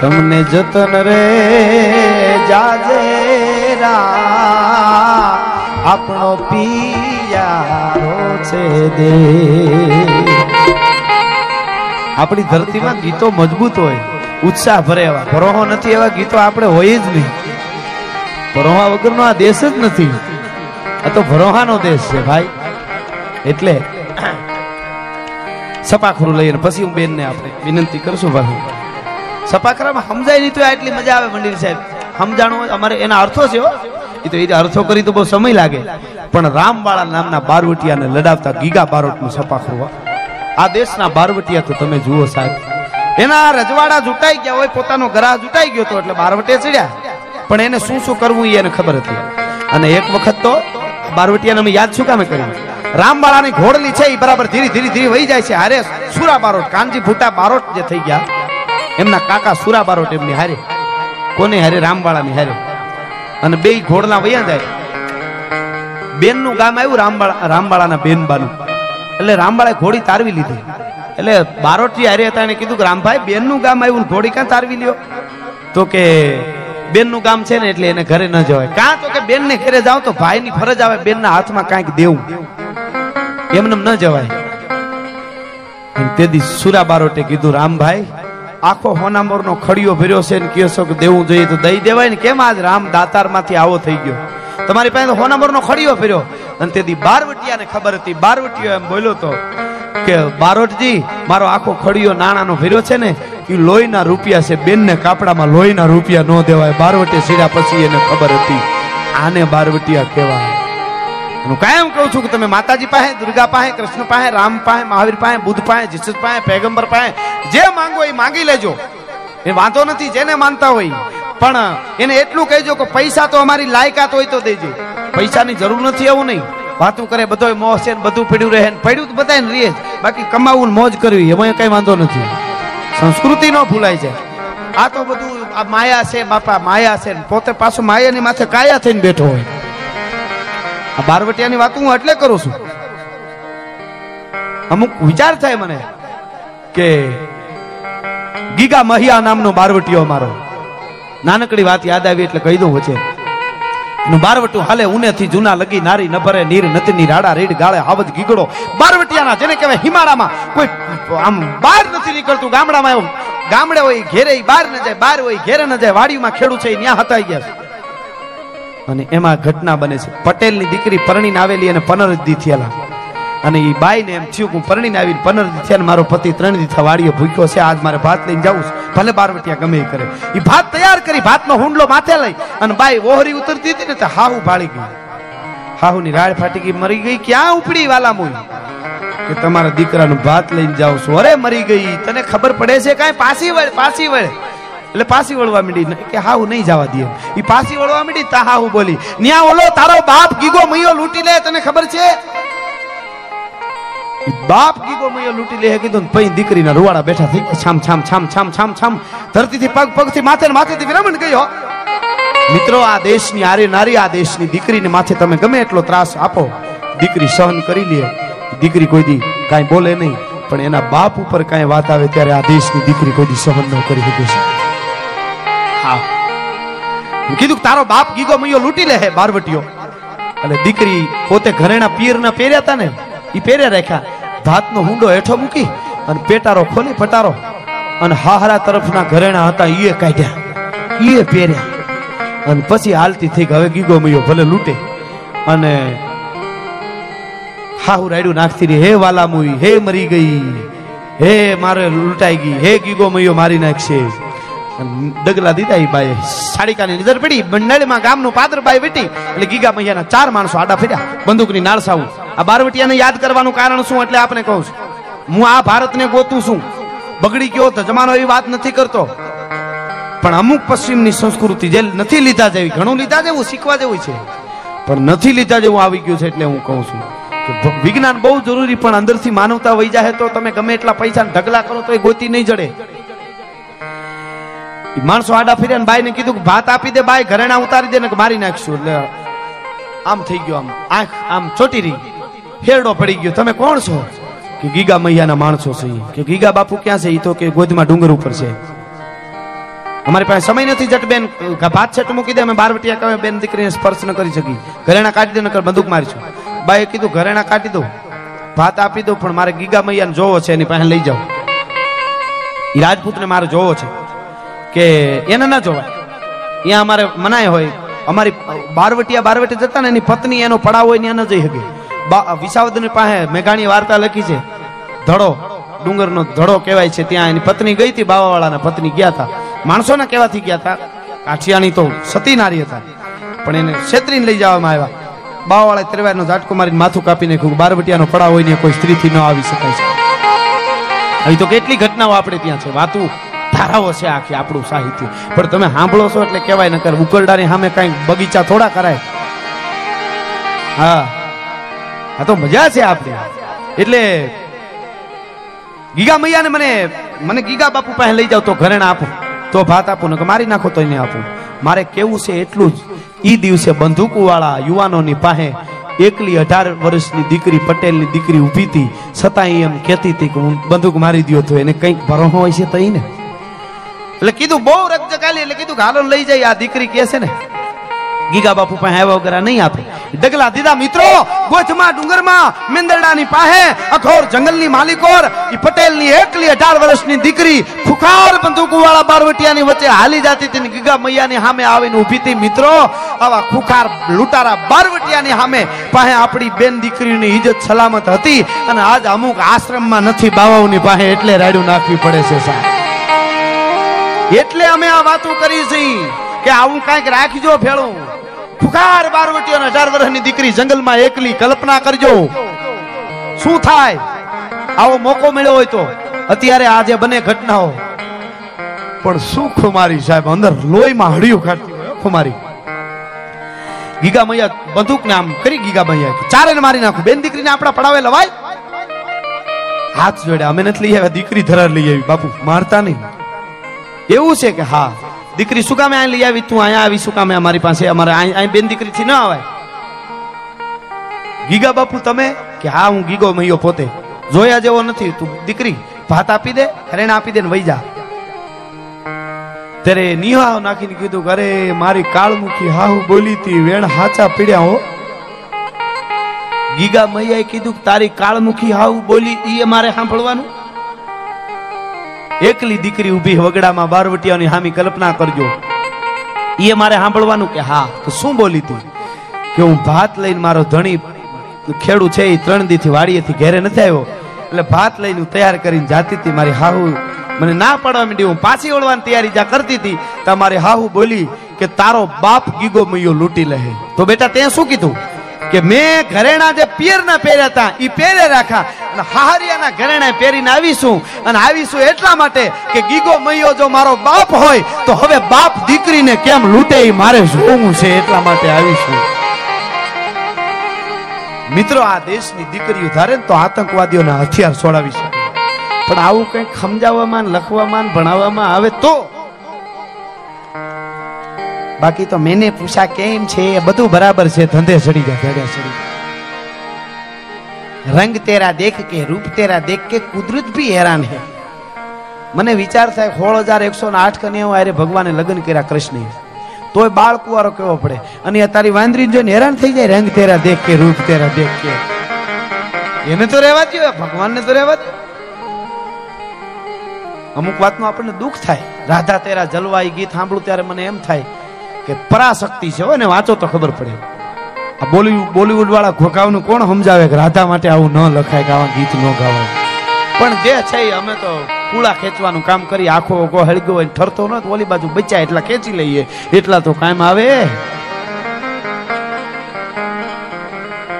તમને જતન રે જાજે આપણો પિયારો છે દે. આપણી ધરતીમાં ગીતો મજબૂત હોય, ઉત્સાહ ભરે એવા. ભરોહો નથી એવા ગીતો આપણે હોય જ નહીં. ભરોહા વગરનો આ દેશ જ નથી. આ તો ભરોહાનો દેશ છે ભાઈ. એટલે સપાખરું લઈને પછી હું બેનને આપણે વિનંતી કરશું ભાઈ સપાખરામાં સમજાય નહીં તો એટલી મજા આવે મંદિર સાહેબ. સમજાણું અમારે એના અર્થો છે એ તો એ અર્થો કરી તો બહુ સમય લાગે. પણ રામવાળા નામના બારવટિયાને લડાવતા ગીગા બારોટનું સપાખરું આ દેશના બારવટિયા તો તમે જુઓ સાહેબ. એના રજવાડા જુટાઈ ગયા હોય, પોતાનો ગરા જુટાઈ ગયો તો એટલે બારવટે ચડ્યા. પણ એને શું શું કરવું એને ખબર હતી. અને એક વખત તો બારવટિયાને અમે યાદ શું કામે કર્યું? રામબાળાની ઘોડલી છે એ બરાબર ધીરે ધીરે ધીરે વહી જાય છે. હારે સુરા બારોટ, કાનજી ભૂટા બારોટ જે થઈ ગયા. એમના કાકા સુરા બારોટ એમની હારે. કોને હારે? રામબાળાની હારે. અને બે ઘોડલા વયા જાય. બેનનું ગામ આવ્યું રામવાળા, રામવાળાના બેનબાનું. એટલે રામબાળાએ ઘોડી તારવી લીધી. એટલે બારોટજી હારે હતા એને કીધું કે, રામભાઈ, બેનનું ગામ આવ્યું ઘોડી ક્યાં તારવી લ્યો? તો કે બેનનું કામ છે ને એટલે એને ઘરે ન જવાય. કાં તો કે બેનને ઘરે જાવ તો ભાઈની ફરજ આવે બેનના હાથમાં કાંઈક દેવું. એમને ન જવાય. તેથી સુરા બારોટે કીધું, રામભાઈ, આખો હોનામોરનો ખડિયો ભર્યો છે ને કહો છો કે દેવું જોઈએ તો દઈ દેવાય ને કેમ આજ રામ દાતારમાંથી આવો થઈ ગયો? તમારી પાસે હોનામોરનો ખડિયો ફેર્યો અને તેથી બારવટિયાને ખબર હતી, બારવટીયો એમ બોલ્યો તો કે, બારોટજી, મારો આખો ખડિયો નાણાનો ફેર્યો છે ને એ લોહીના રૂપિયા છે. બેનને કાપડામાં લોહીના રૂપિયા ન દેવાય. બારવટી સીડા પછી એને ખબર હતી. આને બારવટિયા કહેવાય. હું કાયમ કહું છું કે તમે માતાજી પાસે, દુર્ગા પાસે, કૃષ્ણ પાસે, રામ પાસે, મહાવીર પાસે, બુદ્ધ પાસે, જીસસ પાસે પેગમ્બર પાસે, જે માંગો એ માંગી લેજો. એ વાંધો નથી, જેને માનતા હોય. પણ એને એટલું કહેજો કે પૈસા તો અમારી લાયકાત હોય તો દેજો. પૈસાની જરૂર નથી એવું નહીં. વાતું કરે બધો મોહ છે બધું પડ્યું રહે પડ્યું તો બધાને રહે બાકી કમાવું મોજ કરવી, એમાં કઈ વાંધો નથી. સંસ્કૃતિ ન ભૂલાય જાય આ તો બધું, આ માયા છે, બાપા, માયા છે પોતે પાછું માયાની માથે કાયા થઈને બેઠો હોય. આ બારવટિયાની વાત હું એટલે કરું છું. અમુક વિચાર થાય મને કે ગીગા મહિયા નામનો બારવટીયો મારો. નાનકડી વાત યાદ આવી એટલે કહી દઉં વચ્ચે. બારવટું હાલે ઉનેથી જૂના લગી નારી નભરે નીર નતની રાડા રીડ ગાળે હાવજ ગીગડો. બારવટિયાના જેને કહેવાય હિમાળામાં કોઈ આમ બહાર નથી નીકળતું, ગામડામાં એવું. ગામડે હોય, ઘેરે બહાર ન જાય બહાર હોય, ઘેરે ન જાય, વાડીમાં ખેડૂત છે ત્યાં હતાઈ ગયા અને એમાં ઘટના બને છે. પટેલની દીકરી પરણીને આવેલી અને પનરદી થયેલા. અને એ બાઈને એમ થયું હું પરણીને આવીને પનરદી થયા મારો પતિ ત્રણ દીથા વાડીએ ભૂખ્યો છે, આજ મારે ભાત લઈને જવું છે. ભલે બારવટિયા ગમે કરે. એ ભાત તૈયાર કરી, ભાતનો હુંડલો માથે લઈ. અને બાઈ ઓહરી ઉતરતી હતી ને તો હાહુ ભાળી ગઈ. હાહુની રાડ ફાટી ગઈ, મરી ગઈ, ક્યાં ઉપડી વાલા મુઈ? કે તમારા દીકરાનું ભાત લઈને જાઉં છું. અરે, મરી ગઈ. તને ખબર પડે છે કાંઈ? પાસી વળ પાસી વળ. એટલે પાસી વળવા માંડી. કે હાહુ નહીં જવા દે એ પાસી વળવા માંડી તા હાહુ બોલી. ન્યા ઓલો તારો બાપ ગીગો મૈયો લૂંટી લે, તને ખબર છે? બાપ ગીગો મૈયો લૂંટી લે કીધું ને દીકરીના રૂવાડા બેઠા થઈ છામ છામ છામ છામ છામ છામ. ધરતીથી પગ, પગથી માથે માથેથી વિરમણ ગયો મિત્રો, આ દેશની આરે નારી, આ દેશની દીકરીને માથે તમે ગમે એટલો ત્રાસ આપો. દીકરી સહન કરી લે. દીકરી કોઈ દી કાંઈ બોલે નહીં પણ એના બાપ ઉપર કાંઈ વાત આવે ત્યારે આ દેશની દીકરી કોઈ દી સહન ન કરી શકે છે. હા. મેં કીધું તારો બાપ ગીગો મૈયો લૂંટી લે હે બારવટીઓ. અને દીકરી પોતે ઘરેણા પિયરના પહેર્યા હતા ને એ પહેર્યા રાખ્યા. ભાતનો હુંડો હેઠો મૂકી અને પેટારો ખોલી પટારો અને હાહરા તરફના ઘરેણા હતા ઈએ કાઢ્યા. ઈએ પહેર્યા. અને પછી હાલતી થઈ કે હવે ગીગો મૈયો ભલે લૂંટે. અને હાહુ રાયડું નાખતી રહી હે વાલા મુઈ હે મરી ગઈ, હે મારે લૂંટાઈ ગઈ, હે ગીગો મૈયો મારી નાખશે. ડગલા દીધા એ બાએ. સાડિકાની નજર પડી મંડળમાં ગામનું પાદર બાઈ વેટી, એટલે ગીગા મૈયાના ચાર માણસો આડા ફેર્યા. બંદૂકની નાળસાવું આ બારવટિયાને યાદ કરવાનું કારણ શું એટલે આપણે કહું છું. હું આ ભારતને ગોતું છું. બગડી ગયો તો જમાનો એવી વાત નથી કરતો. પણ અમુક પશ્ચિમની સંસ્કૃતિ જે નથી લીધા જેવી, ઘણું લીધા જેવું, શીખવા જેવું છે. પણ નથી લીધા જેવું આવી ગયું છે એટલે હું કહું છું. વિજ્ઞાન બહુ જરૂરી, પણ અંદરથી માનવતા વહી જાય તો તમે ગમે એટલા પૈસા ઢગલા કરો તો એ ગોતી નહીં જડે. માણસો આડા ફેર્યા બાઈ ને કીધું ભાત આપી દે બાઈ, ઘરેણા ઉતારી દે ને મારી નાખશું. એટલે આમ થઈ ગયો આમ. આંખ આમ ચોટી રહી. હેરડો પડી ગયો. તમે કોણ છો? કે ગીગા મૈયાના માણસો છે કે ગીગા બાપુ ક્યાં છે એ તો કે ગોદમાં ડુંગર ઉપર છે. અમારી પાસે સમય નથી જટ બેન ભાત છેટ મૂકી દે, અમે બારવટિયા કહે, બેન દીકરીને સ્પર્શ ન કરી શકી. ઘરેણા કાઢી દે નકર બંદૂક મારીશું. બાએ કીધું, ઘરેણા કાઢી દો. ભાત આપી દો, પણ મારે ગીગા મૈયાને જોવો છે, એની પાસે લઈ જાઓ. રાજપૂતને મારે જોવો છે કે એને ના જોવાય. ત્યાં અમારે મનાય હોય, અમારી બારવટિયા બારવટી જતા ને એની પત્ની એનો પડાવ હોય ત્યાં ન જઈ શકે. વિસાવદની પાસે મેઘાણી વાર્તા લખી છે. ધડો, ડુંગરનો ધડો કહેવાય છે, ત્યાં એની પત્ની ગઈ હતી, બાવાવાળાના પત્ની ગયા હતા. માણસોના કહેવાથી ગયા હતા. કાઠિયાણી તો સતી નારી હતા, પણ એને છેતરીને લઈ જવામાં આવ્યા. બાવાવાળા ત્રિવારનો ઝાટકો મારીને માથું કાપી નાખ્યું બારવટિયાનો પડાવ હોય ને કોઈ સ્ત્રીથી ન આવી શકાય છે. હવે તો કેટલી ઘટનાઓ આપણે ત્યાં છે. વાતું, ધારાઓ છે આખી આપણું સાહિત્ય. પણ તમે સાંભળો છો એટલે કહેવાય, નકર ઉકરડાની સામે કાંઈ બગીચા થોડા કરાય. હા. આ તો મજા છે આપણે. એટલે ગીગા મૈયાને મને મને ગીગા બાપુ પાસે લઈ જાવ તો ઘરેણા આપો. તો ભાત આપું ને મારી નાખો તો એને આપું. મારે કેવું છે એટલું જ. ઈ દિવસે બંદૂકવાળા યુવાનોની પાસે એકલી અઢાર વર્ષની દીકરી, પટેલની દીકરી ઊભી હતી. છતાં એમ કહેતી હતી કે હું બંદૂક મારી દો તો એને કંઈક ભરો હોય છે તઈ ને. એટલે કીધું બહુ રક્ત જગાલી એટલે કીધું હાલો લઈ જાય આ દીકરી કે છે ને ગીગા બાપુ પાસે આવ્યા વગર નહીં આપે. ડગલા દીધા મિત્રો ગોથમાં ડુંગરમાં, મેંદરડાની પાસે અખોર જંગલની માલિકોર, ઈ પટેલની એકલી અઢાર વર્ષની દીકરી, ખુખાર બંદૂકવાળા બારવટિયાની વચ્ચે હાલી જાતી હતી ગીગા મૈયાની સામે આવીને ઊભી હતી. મિત્રો, આવા ખુખાર લૂંટારા બારવટિયાની સામે પાસે આપણી બેન દીકરીની ઇજ્જત સલામત હતી અને આજ અમુક આશ્રમમાં નથી, બાવાઓની પાસે એટલે રાડ્યું નાખવી પડે છે સાહેબ. એટલે અમે આ વાતો કરી છે કે આવું કાંઈક રાખજો ભેળું. ફુકાર બારવટીઓ અઢાર વર્ષની દીકરી જંગલમાં એકલી કલ્પના કરજો. શું થાય? આવો મોકો મળ્યો હોય તો. અત્યારે આજે બને ઘટનાઓ. પણ શું ખુમારી સાહેબ, અંદર લોહીમાં હળિયું કાઢતી ખુમારી ગીગા મૈયા બંદૂક ને આમ કરી ગીગા મૈયા ચારે ને મારી નાખું. બેન દીકરીને આપણા પડાવે લવાય? હાથ જોડે. અમે નથી લઈ આવ્યા. દીકરી ધરાર લઈ આવી. બાપુ, મારતા નહીં. એવું છે કે હા દીકરી શું કામે લઈ આવી? તું અહીંયા આવી, શું કામે અમારી પાસે? અમારે અહીં બેન દીકરી થી ન આવે. ગીગા બાપુ, તમે? કે હા, હું ગીગો મૈયો પોતે. જોયા જેવો નથી. તું દીકરી, ભાત આપી દે હરેણ આપી દે ને વહી જા. ત્યારે નિહાવ નાખીને કીધું અરે, મારી કાળમુખી હાહુ બોલી તી, વેણ હાચા પીડ્યા હો. ગીગા મૈયાએ કીધું તારી કાળમુખી હાહુ બોલી એ મારે સાંભળવાનું? એકલી દીકરી ઊભી વગડામાં બારવટિયાની હામી કલ્પના કરજો. એ મારે સાંભળવાનું કે હા, તો શું બોલી તું? કે હું ભાત લઈને મારો ધણી ખેડૂ છે એ ત્રણ દીથી વાડીએથી ઘેરે નથી આવ્યો. એટલે ભાત લઈને તૈયાર કરીને જાતી હતી, મારી હાહુ મને ના પાડવા માંડી, હું પાછી વળવાની તૈયારી જ્યાં કરતી હતી, ત્યાં મારી હાહુ બોલી કે તારો બાપ ગીગો મૈયો લૂંટી લે તો બેટા તે શું કીધું? કે મેં ઘરેણા જે પિયરના પહેર્યા હતા એ પહેરે રાખા. અને હાહરિયાના ઘરેણે પહેરીને આવીશું. અને આવીશું એટલા માટે કે ગીગો મૈયો જો મારો બાપ હોય, તો હવે બાપ દીકરીને કેમ લૂંટે એ મારે જોવું છે, એટલા માટે આવીશું. મિત્રો, આ દેશની દીકરીઓ ધારે તો આતંકવાદીઓના હથિયાર છોડાવી શકે. પણ આવું કંઈક સમજાવવામાં લખવામાં ભણાવવામાં આવે તો? બાકી તો મેને પૂછા કેમ છે, એ બધું બરાબર છે, ધંધે ચડી જાય ધંધે ચડી જાય રંગ તેરા દેખ કે રૂપ તેરા દેખ કે કુદરત ભી હેરાન હે. મને વિચાર થાય, સોળ હજાર એકસો ને આઠ કન્યાઓ આરે ભગવાને લગ્ન કર્યા કૃષ્ણ. તોય બાળ કુવારો કેવો પડે? અને તારી વાંદરી જોઈને હેરાન થઈ જાય, રંગ તેરા દેખ કે રૂપ તેરા દેખ કે. એને તો રહેવા દો ભગવાનને તો રહેવા દો અમુક વાતનું આપણને દુઃખ થાય. રાધા તેરા જલવાઈ ગીત સાંભળું ત્યારે મને એમ થાય કે પરાશક્તિ છે હોય ને વાંચો તો ખબર પડે. આ બોલીવુડ વાળા ખોકાવનું કોણ સમજાવે કે રાધા માટે આવું ન લખાય કે આવા ગીત ન ગાવાય? પણ જે છે અમે તો કુળા ખેંચવાનું કામ કરી આખો ઓગો હળગ્યો હોય ઠરતો ન ઓલી બાજુ બચ્યા એટલા ખેંચી લઈએ. એટલા તો કામ આવે.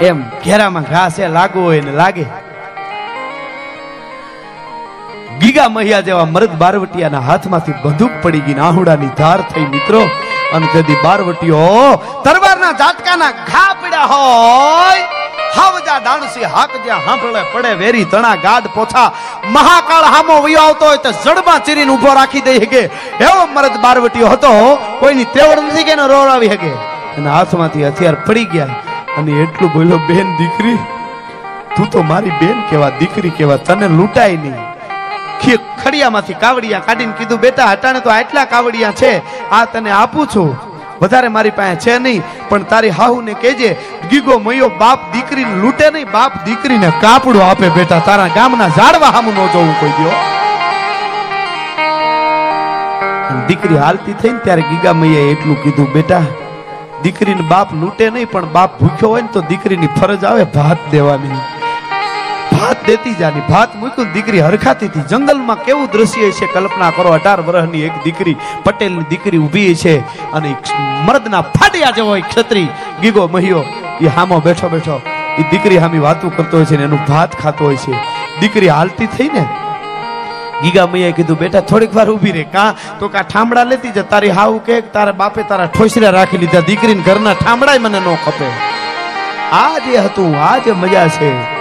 એમ ઘેરામાં ઘાસ એ લાગુ હોય ને લાગે. ગીગા મહિયા જેવા મરદ બારવટિયાના હાથમાંથી બંદૂક પડી ગઈ આહુડાની ધાર થઈ, મિત્રો. અને તેથી બારવટીઓ તરવારના ઝાટકાના ઘા પડ્યા હોય, હાવજા ડાણસી હાક જ્યાં હાંભળે પડે વેરી તણા ગાઢ પોછા મહાકાળ હામો વયો આવતો હોય તો જડમાં ચીરીને ઊભો રાખી દઈ શકે એવો મરદ બારવટીઓ હતો કોઈની તેવડ નથી કે એને આવી હગે એના હાથમાંથી હથિયાર પડી ગયા અને એટલું બોલ્યો, બેન દીકરી, તું તો મારી બેન કેવા, દીકરી કેવા, તને લૂંટાય નહીં. ખડિયામાંથી કાવડિયા કાઢીને કીધું, બેટા હટાણે તો આટલા કાવડિયા છે. આ તને આપું છું. વધારે મારી પાસે છે નહીં. પણ તારી હાહુને કેજે ગીગો મયો, બાપ દીકરીને લૂંટે નહીં. બાપ દીકરીને કાપડું આપે, બેટા. તારા ગામના ઝાડવા હામું ન જોવું કોઈ દ્યો. દીકરી હાલતી થઈ ને ત્યારે ગીગા મૈયાએ એટલું કીધું, બેટા, દીકરીને બાપ લૂંટે નહીં, પણ બાપ ભૂખ્યો હોય ને તો દીકરીની ફરજ આવે, ભાત દેવાની. ભાત દેતી જાની ભાત મૂક્યું દીકરી હરખાતી હતી. જંગલમાં કેવું દ્રશ્ય છે કલ્પના કરો, અઢાર વર્ષની એક દીકરી, પટેલની દીકરી ઊભી છે અને મર્દના ફાટ્યા જેવો એક ક્ષત્રિય ગીગો, મહિયો એ હામો બેઠો બેઠો. એ દીકરી હામી વાતું કરતો હોય છે ને એનું ભાત ખાતો હોય છે. દીકરી હાલતી થઈ ને? ગીગા મૈયાએ કીધું, બેટા, થોડીક વાર ઊભી રહે કા? તો કા ઠામડા લેતી જા? તારી હાવ કે તારા બાપે તારા ઠોસરા રાખી લીધા. દીકરીને ઘરના ઠામડાય મને ન ખપે. આ જે હતું આ જે મજા છે.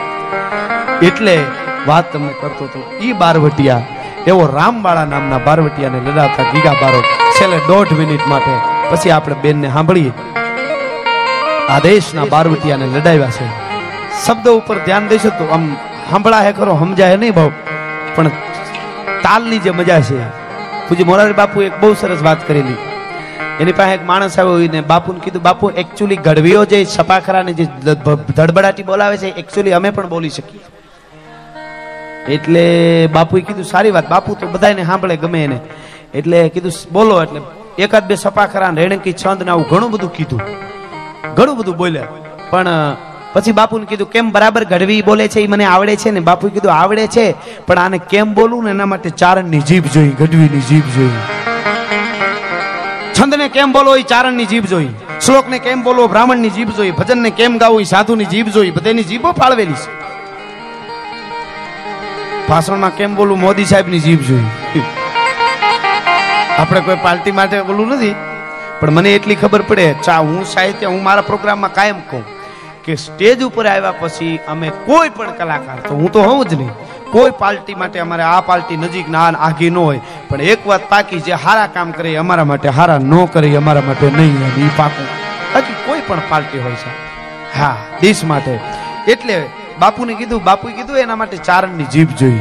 એટલે વાત તમને કરતો હતો. ઈ બારવટિયા, એવો રામવાળા નામના બારવટિયાને લડાતા ગીગા બારો છેલ્લે દોઢ મિનિટ માટે. પછી આપણે બેનને સાંભળીએ. આ દેશના બારવટિયાને લડાવ્યા છે. શબ્દ ઉપર ધ્યાન દેશો તો આમ સાંભળા હે ખરો, સમજાય નહીં ભાવ પણ તાલની જે મજા છે. પૂજ્ય મોરારી બાપુ એક બહુ સરસ વાત કરેલી. એની પાસે એક માણસ આવ્યો ને બાપુને કીધું, બાપુ એકચ્યુઅલી ગઢવીઓ જે છપાખરાને જે ધડબડાટી બોલાવે છે એકચ્યુઅલી અમે પણ બોલી શકીએ. એટલે બાપુએ કીધું, સારી વાત, બાપુ તો બધાને સાંભળે ગમે એને. એટલે કીધું, બોલો, એટલે એકાદ બે સપાખરા રેણકી, છંદ ને આવું ઘણું બધું કીધું. ઘણું બધું બોલ્યા. પણ પછી બાપુને કીધું, કેમ બરાબર ગઢવી બોલે છે, એ મને આવડે છે ને? બાપુએ કીધું, આવડે છે, પણ આને કેમ બોલવું ને એના માટે ચારણની જીભ જોઈ, ગઢવીની જીભ જોઈ. છંદને કેમ બોલો, એ ચારણની જીભ જોઈ. શ્લોકને કેમ બોલો, બ્રાહ્મણની જીભ જોઈ, ભજનને કેમ ગાવું, એ સાધુની જીભ જોઈ, બધાની જીભો ફાળવેલી છે. ભાષણમાં કેમ બોલું? મોદી સાહેબની જીભ જોઈ. આપણે કોઈ પાર્ટી માટે બોલું નથી. પણ મને એટલી ખબર પડે, ચા હું સાહિત્ય, હું મારા પ્રોગ્રામમાં કાયમ કહું કે સ્ટેજ ઉપર આવ્યા પછી અમે કોઈ પણ કલાકાર, તો હું તો હોઉં જ નહીં. કોઈ પાર્ટી માટે અમારે આ પાર્ટી નજીક ના આઘી ન હોય. પણ એક વાત પાકી, જે હારા કામ કરે અમારા માટે, હારા ન કરે અમારા માટે નહીં એ પાકું. બાકી કોઈ પણ પાર્ટી હોય છે. હા, દેશ માટે. એટલે બાપુને કીધું, બાપુએ કીધું, એના માટે ચારણની જીભ જોઈ.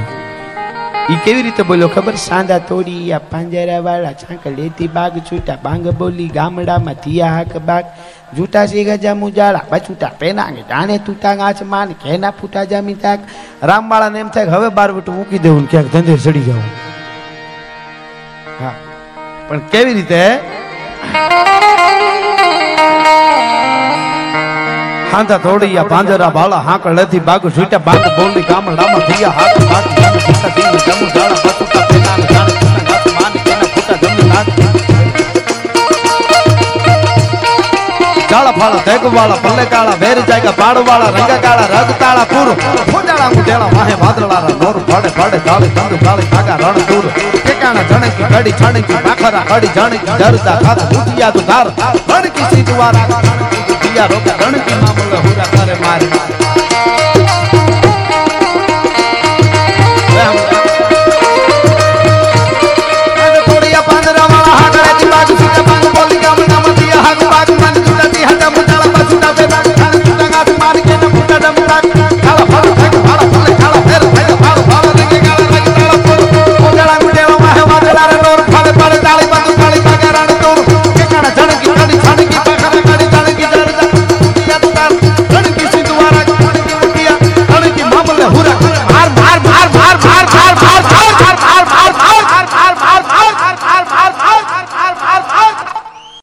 એ કેવી રીતે બોલ્યો, ખબર? સાંધા તોડી, આ પાંજરા વાળા છાંક લેતી બાગ, છૂટા બાંગ બોલી, ગામડામાં થિયા હાક બાગ. જૂટા સી ગજા મુજાળા બચૂટા પેનાંગે જાણે તૂટા ગાંચ માન કેના ફૂટા જામી તાક રામવાળાને એમ થાય હવે બાર વટું મૂકી દેવું ક્યાંક ધંધે ચડી જવું. હા. પણ કેવી રીતે હાંધા થોડી આ પાંજરા બાળા હાંકળ લેતી બાગ છૂટા બાગ બોલી ગામડામાં થિયા હાક બાગ જાણે ફૂટા દીને જમુ જાળા બચૂટા પેનાંગે જાણે તૂટા ગાચ માન કેના ફૂટા જામી તાક જાળા ફાળા દેગ વાળા ભલે કાળા વેર જાયગા પાડ વાળા રંગા કાળા રગ તાળા પૂર ફોજાળા મુટેળા વાહે વાદળારા નોર ફાડે ફાડે જાળી ચંદ જાળી કાગા રણ દૂર ઠેકાણા જણકી ગડી છણકી બાખરા ગડી જણકી જરદા ખાત દુધિયા તું ધાર રણકી સીધવારા દિયા રોકા રણકી મામલે હુરા કરે મારે.